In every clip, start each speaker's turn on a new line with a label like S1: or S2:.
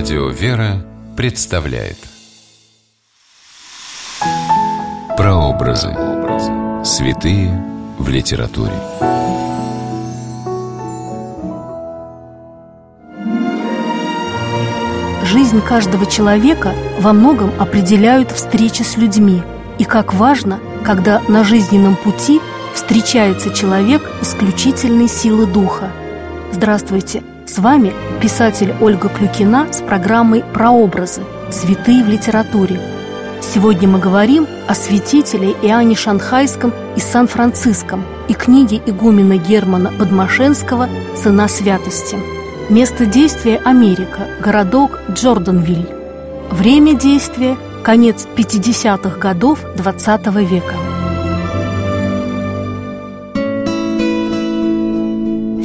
S1: Радио «Вера» представляет Прообразы. Святые в литературе.
S2: Жизнь каждого человека во многом определяют встречи с людьми. И как важно, когда на жизненном пути встречается человек исключительной силы духа. Здравствуйте! С вами писатель Ольга Клюкина с программой «Прообразы. Святые в литературе». Сегодня мы говорим о святителе Иоанне Шанхайском из Сан-Франциском и книге игумена Германа Подмашенского «Цена святости». Место действия – Америка, городок Джорданвиль. Время действия – конец 50-х годов XX -го века.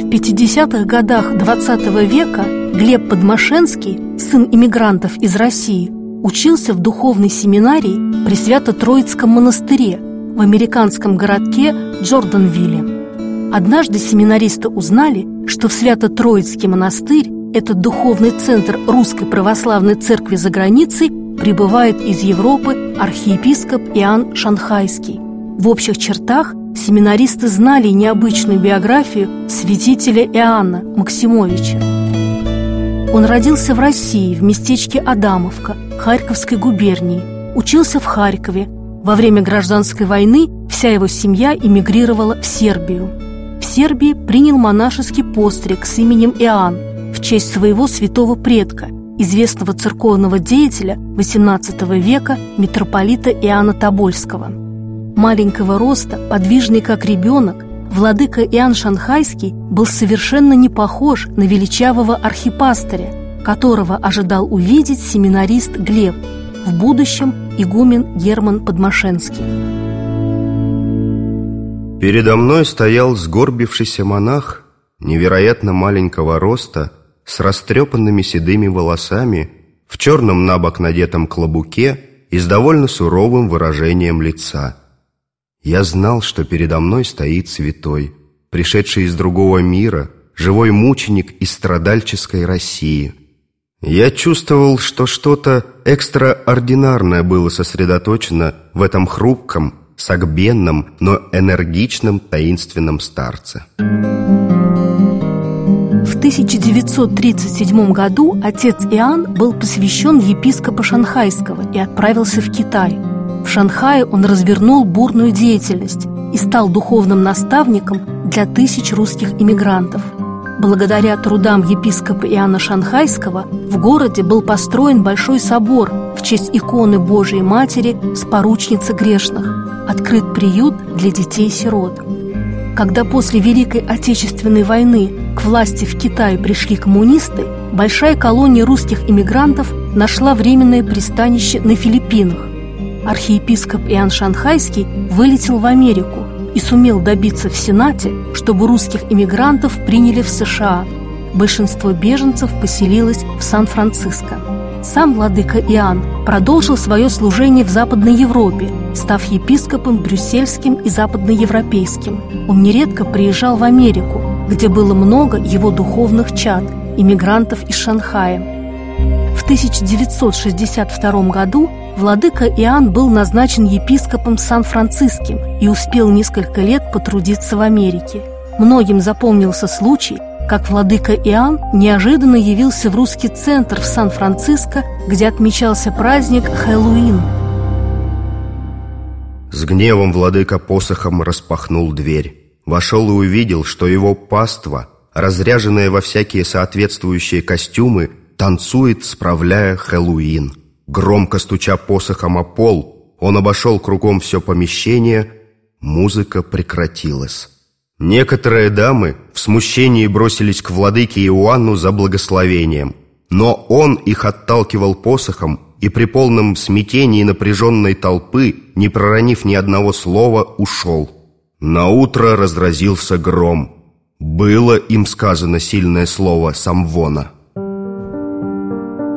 S2: В 50-х годах XX -го века Глеб Подмашенский, сын иммигрантов из России, учился в духовной семинарии при Свято-Троицком монастыре в американском городке Джорданвилле. Однажды семинаристы узнали, что в Свято-Троицкий монастырь, этот духовный центр Русской Православной Церкви за границей, прибывает из Европы архиепископ Иоанн Шанхайский. В общих чертах семинаристы знали необычную биографию святителя Иоанна Максимовича. Он родился в России, в местечке Адамовка, Харьковской губернии, учился в Харькове. Во время гражданской войны вся его семья эмигрировала в Сербию. В Сербии принял монашеский постриг с именем Иоанн в честь своего святого предка, известного церковного деятеля XVIII века митрополита Иоанна Тобольского. Маленького роста, подвижный как ребенок, владыка Иоанн Шанхайский был совершенно не похож на величавого архипастыря, которого ожидал увидеть семинарист Глеб, в будущем игумен Герман Подмашенский.
S3: Передо мной стоял сгорбившийся монах невероятно маленького роста, с растрепанными седыми волосами, в черном набок надетом клобуке и с довольно суровым выражением лица – я знал, что передо мной стоит святой, пришедший из другого мира, живой мученик из страдальческой России. Я чувствовал, что что-то экстраординарное было сосредоточено в этом хрупком, согбенном, но энергичном, таинственном старце.
S2: В 1937 году отец Иоанн был посвящен епископа Шанхайского и отправился в Китай – в Шанхае он развернул бурную деятельность и стал духовным наставником для тысяч русских иммигрантов. Благодаря трудам епископа Иоанна Шанхайского в городе был построен большой собор в честь иконы Божией Матери с поручницы грешных, открыт приют для детей-сирот. Когда после Великой Отечественной войны к власти в Китае пришли коммунисты, большая колония русских иммигрантов нашла временное пристанище на Филиппинах архиепископ Иоанн Шанхайский вылетел в Америку и сумел добиться в Сенате, чтобы русских иммигрантов приняли в США. Большинство беженцев поселилось в Сан-Франциско. Сам владыка Иоанн продолжил свое служение в Западной Европе, став епископом брюссельским и западноевропейским. Он нередко приезжал в Америку, где было много его духовных чад, иммигрантов из Шанхая. В 1962 году владыка Иоанн был назначен епископом Сан-Франциским и успел несколько лет потрудиться в Америке. Многим запомнился случай, как владыка Иоанн неожиданно явился в русский центр в Сан-Франциско, где отмечался праздник Хэллоуин.
S3: С гневом владыка посохом распахнул дверь. Вошел и увидел, что его паства, разряженная во всякие соответствующие костюмы, танцует, справляя Хэллоуин. Громко стуча посохом о пол, он обошел кругом все помещение, музыка прекратилась. Некоторые дамы в смущении бросились к владыке Иоанну за благословением, но он их отталкивал посохом и при полном смятении напряженной толпы, не проронив ни одного слова, ушел. На утро разразился гром. Было им сказано сильное слово «самвона».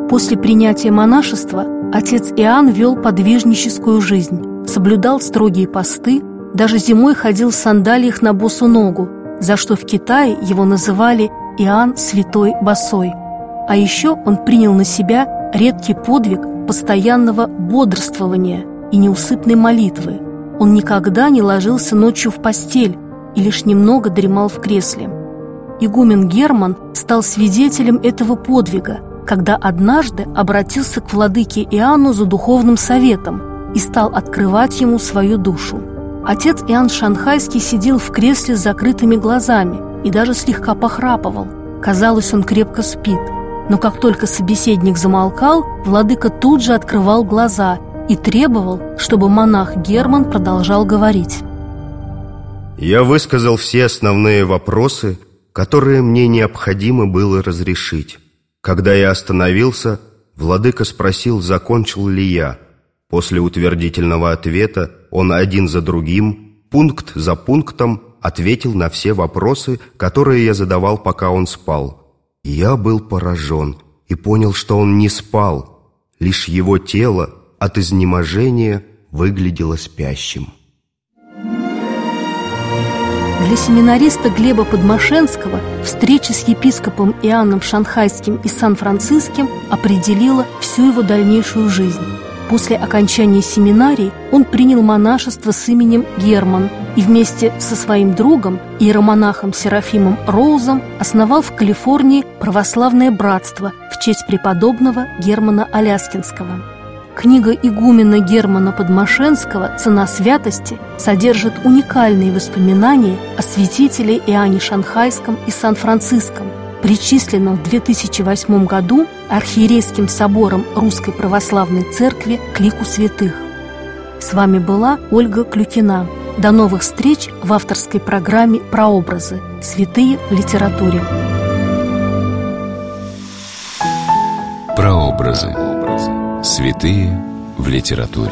S2: После принятия монашества отец Иоанн вел подвижническую жизнь, соблюдал строгие посты, даже зимой ходил в сандалиях на босу ногу, за что в Китае его называли Иоанн Святой Босой. А еще он принял на себя редкий подвиг постоянного бодрствования и неусыпной молитвы. Он никогда не ложился ночью в постель и лишь немного дремал в кресле. Игумен Герман стал свидетелем этого подвига, когда однажды обратился к владыке Иоанну за духовным советом и стал открывать ему свою душу. Отец Иоанн Шанхайский сидел в кресле с закрытыми глазами и даже слегка похрапывал. Казалось, он крепко спит. Но как только собеседник замолкал, владыка тут же открывал глаза и требовал, чтобы монах Герман продолжал говорить.
S3: Я высказал все основные вопросы, которые мне необходимо было разрешить. Когда я остановился, владыка спросил, закончил ли я. После утвердительного ответа он один за другим, пункт за пунктом, ответил на все вопросы, которые я задавал, пока он спал. Я был поражен и понял, что он не спал, лишь его тело от изнеможения выглядело спящим.
S2: Для семинариста Глеба Подмашенского встреча с епископом Иоанном Шанхайским и Сан-Франциским определила всю его дальнейшую жизнь. После окончания семинарии он принял монашество с именем Герман и вместе со своим другом, иеромонахом Серафимом Роузом, основал в Калифорнии православное братство в честь преподобного Германа Аляскинского. Книга игумена Германа Подмашенского «Цена святости» содержит уникальные воспоминания о святителе Иоанне Шанхайском и Сан-Франциском, причисленном в 2008 году Архиерейским собором Русской Православной Церкви к лику святых. С вами была Ольга Клюкина. До новых встреч в авторской программе «Прообразы. Святые в литературе».
S1: Прообразы. Святые в литературе.